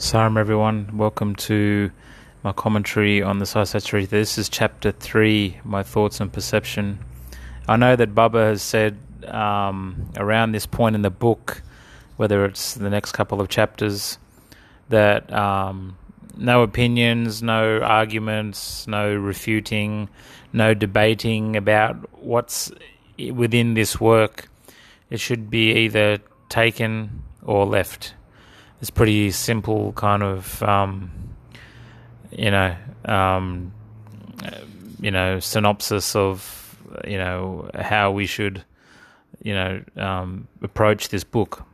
Sairam, everyone. Welcome to my commentary on the Satcharitra. This is chapter three, my thoughts and perception. I know that Baba has said um, around this point in the book, whether it's the next couple of chapters, that um, no opinions, no arguments, no refuting, no debating about what's within this work. It should be either taken or left it's pretty simple kind of um, you know um, you know synopsis of you know how we should you know um, approach this book.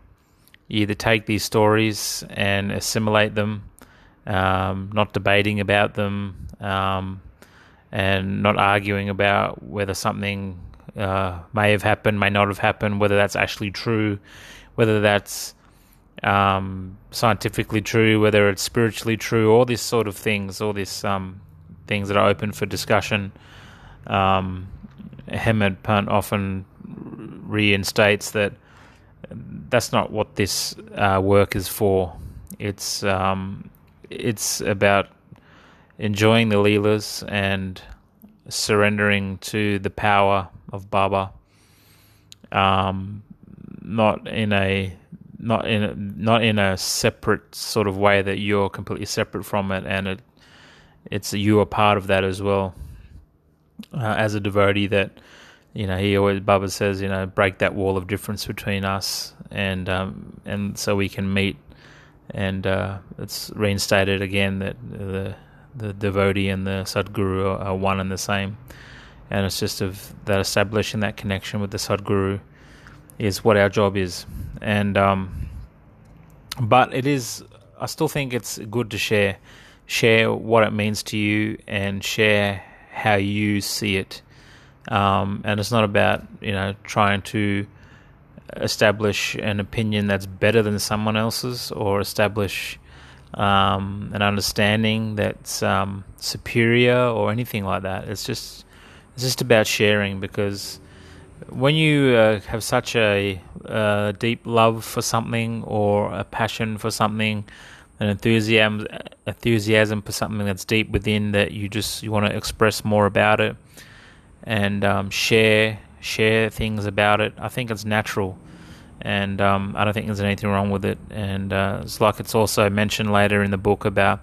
You either take these stories and assimilate them, um, not debating about them, um, and not arguing about whether something uh, may have happened, may not have happened, whether that's actually true, whether that's um, scientifically true, whether it's spiritually true, all these sort of things, all these um, things that are open for discussion. Um, Hemadpant often reinstates that that's not what this uh, work is for. It's um, it's about enjoying the leelas and surrendering to the power of Baba. Um, not in a not in a, not in a separate sort of way that you're completely separate from it, and it it's you are part of that as well. Uh, as a devotee, that you know, he always Baba says, you know, break that wall of difference between us, and um, and so we can meet. And uh, it's reinstated again that the the devotee and the Sadguru are, one and the same, and it's just of that establishing that connection with the Sadguru is what our job is, and um, but it is. I still think it's good to share, share what it means to you, and share how you see it. Um, and it's not about you know trying to establish an opinion that's better than someone else's, or establish um, an understanding that's um, superior, or anything like that. It's just it's just about sharing because when you uh, have such a uh, deep love for something or a passion for something, an enthusiasm enthusiasm for something that's deep within that you just you want to express more about it and um, share share things about it. I think it's natural, and um, I don't think there's anything wrong with it. And uh, it's like it's also mentioned later in the book about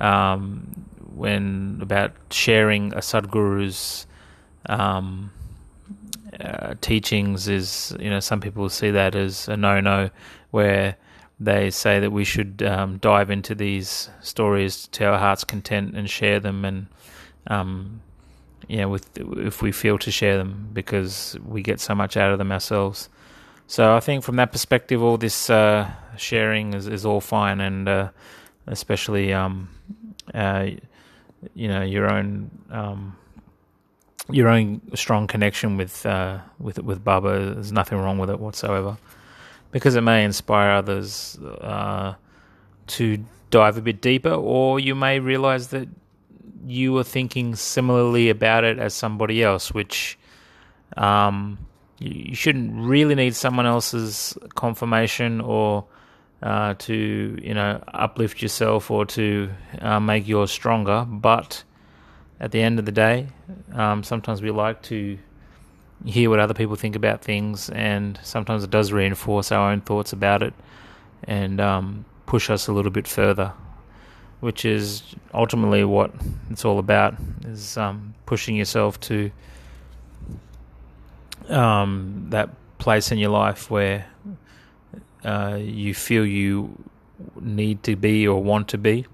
um, when about sharing a sadguru's um, uh, teachings is, you know, some people see that as a no no, where they say that we should um, dive into these stories to our heart's content and share them, and um, yeah, with if we feel to share them because we get so much out of them ourselves. So I think from that perspective, all this uh, sharing is, is all fine, and uh, especially um, uh, you know your own um, your own strong connection with uh, with with Baba. There's nothing wrong with it whatsoever, because it may inspire others uh, to dive a bit deeper, or you may realize that you are thinking similarly about it as somebody else, which um, you shouldn't really need someone else's confirmation or uh, to you know uplift yourself or to uh, make yours stronger, but at the end of the day. Um, sometimes we like to hear what other people think about things, and sometimes it does reinforce our own thoughts about it and um, push us a little bit further, which is ultimately what it's all about: is um, pushing yourself to um, that place in your life where uh, you feel you need to be or want to be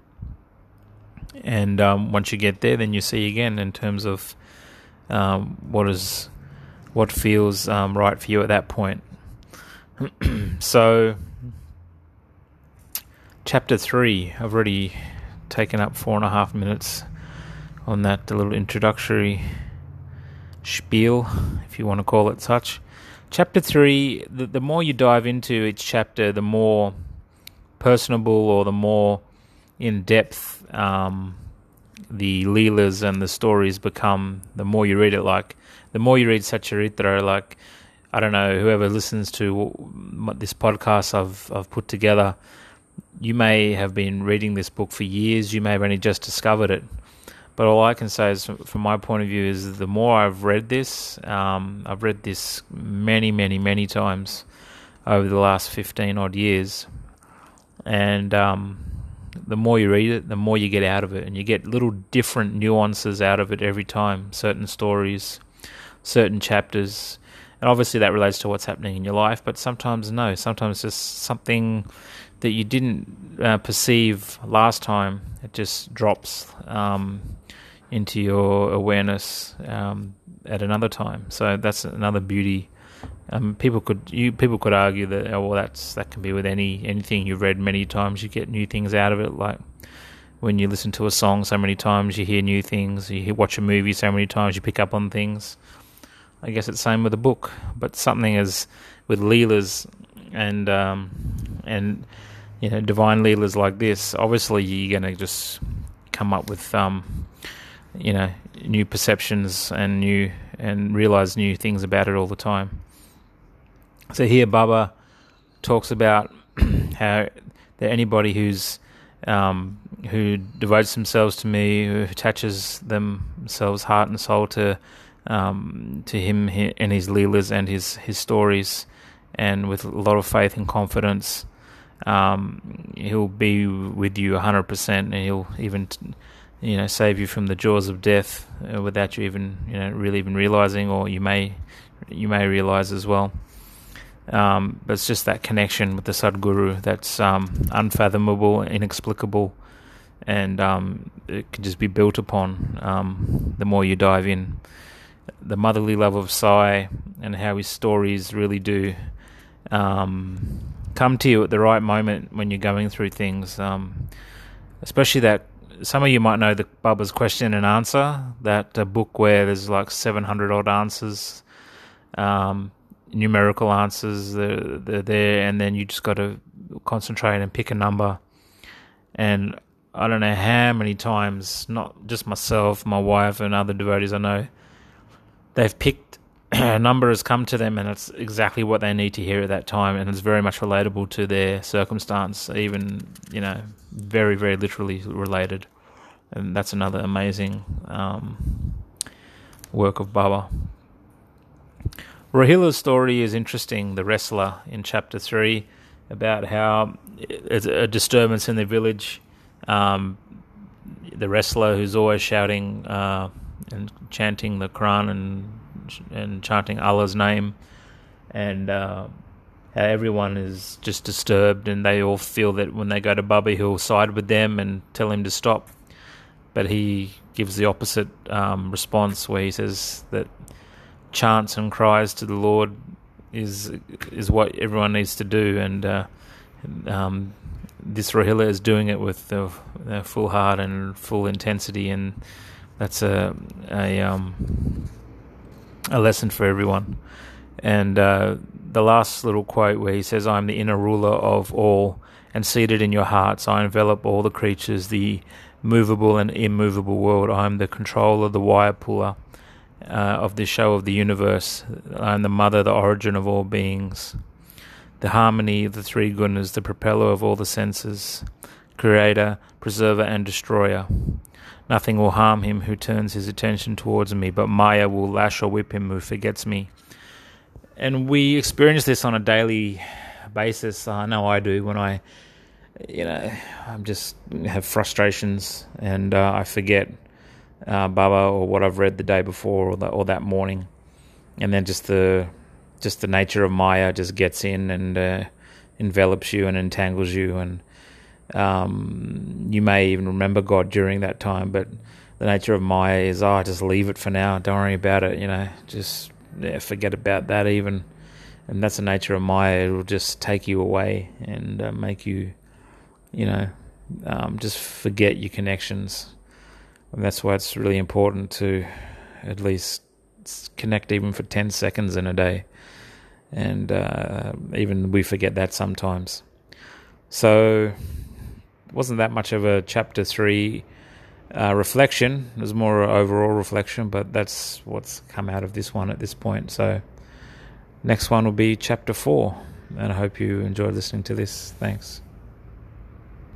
and um, once you get there, then you see again in terms of um, what is what feels um, right for you at that point. so, chapter three, I've already taken up four and a half minutes on that little introductory spiel, if you want to call it such. Chapter three, the, the more you dive into each chapter, the more personable or the more in depth um, the leelas and the stories become, the more you read it, like the more you read Satcharitra, like I don't know, whoever listens to this podcast I've I've put together, you may have been reading this book for years, you may have only just discovered it. But all I can say is, from my point of view, is the more I've read this, um, I've read this many, many, many times over the last 15 odd years. And um, the more you read it, the more you get out of it. And you get little different nuances out of it every time certain stories, certain chapters. And obviously, that relates to what's happening in your life, but sometimes no. Sometimes just something that you didn't uh, perceive last time, it just drops um, into your awareness um, at another time. So that's another beauty. Um, people could you people could argue that oh well that's that can be with any anything. You've read many times you get new things out of it. Like when you listen to a song so many times you hear new things. You watch a movie so many times you pick up on things. I guess it's same with a book but something as with leelas and um, and you know divine leelas like this obviously you're to just come up with um, you know new perceptions and new and realize new things about it all the time. So here Baba talks about how that anybody who's um, who devotes themselves to me, who attaches themselves heart and soul to um, to him and his leelas and his his stories, and with a lot of faith and confidence, um, he'll be with you hundred percent, and he'll even you know save you from the jaws of death uh, without you even you know really even realizing, or you may you may realize as well. Um, but it's just that connection with the Sadguru that's um, unfathomable, inexplicable, and um, it can just be built upon um, the more you dive in. The motherly love of Sai and how his stories really do um, come to you at the right moment when you're going through things, um, especially that some of you might know the Baba's question and answer, that uh, book where there's like 700 odd answers, um, numerical answers, they're, there, and then you just got to concentrate and pick a number. And I don't know how many times, not just myself, my wife, and other devotees I know, they've picked a number has come to them and it's exactly what they need to hear at that time and it's very much relatable to their circumstance even you know very very literally related and that's another amazing um, work of baba Rohilla's story is interesting the wrestler in chapter 3 about how it's a disturbance in the village um, the wrestler who's always shouting uh, and chanting the Quran and and chanting Allah's name, and uh, how everyone is just disturbed, and they all feel that when they go to Baba, he'll side with them and tell him to stop. But he gives the opposite um, response, where he says that chants and cries to the Lord is is what everyone needs to do, and uh, um, this Rohilla is doing it with a, a, full heart and full intensity, and that's a a um, a lesson for everyone. And uh, the last little quote where he says, I am the inner ruler of all, and seated in your hearts, I envelop all the creatures, the movable and immovable world. I am the controller, the wire puller uh, of the show of the universe. Am the mother, the origin of all beings, the harmony of the three gunas, the propeller of all the senses, creator, preserver, and destroyer. Nothing will harm him who turns his attention towards me, but Maya will lash or whip him who forgets me. And we experience this on a daily basis. I know I do when I, you know, I'm just have frustrations and uh, I forget uh, Baba or what I've read the day before or, the, or that morning, and then just the just the nature of Maya just gets in and uh, envelops you and entangles you and um, you may even remember God during that time, but the nature of Maya is, oh, just leave it for now. Don't worry about it. You know, just yeah, forget about that even. And that's the nature of Maya. It will just take you away and uh, make you, you know, um, just forget your connections. And that's why it's really important to at least connect even for 10 seconds in a day. And uh, even we forget that sometimes. So wasn't that much of a chapter three uh, reflection. It was more overall reflection, but that's what's come out of this one at this point. So next one will be chapter four, and I hope you enjoyed listening to this. Thanks.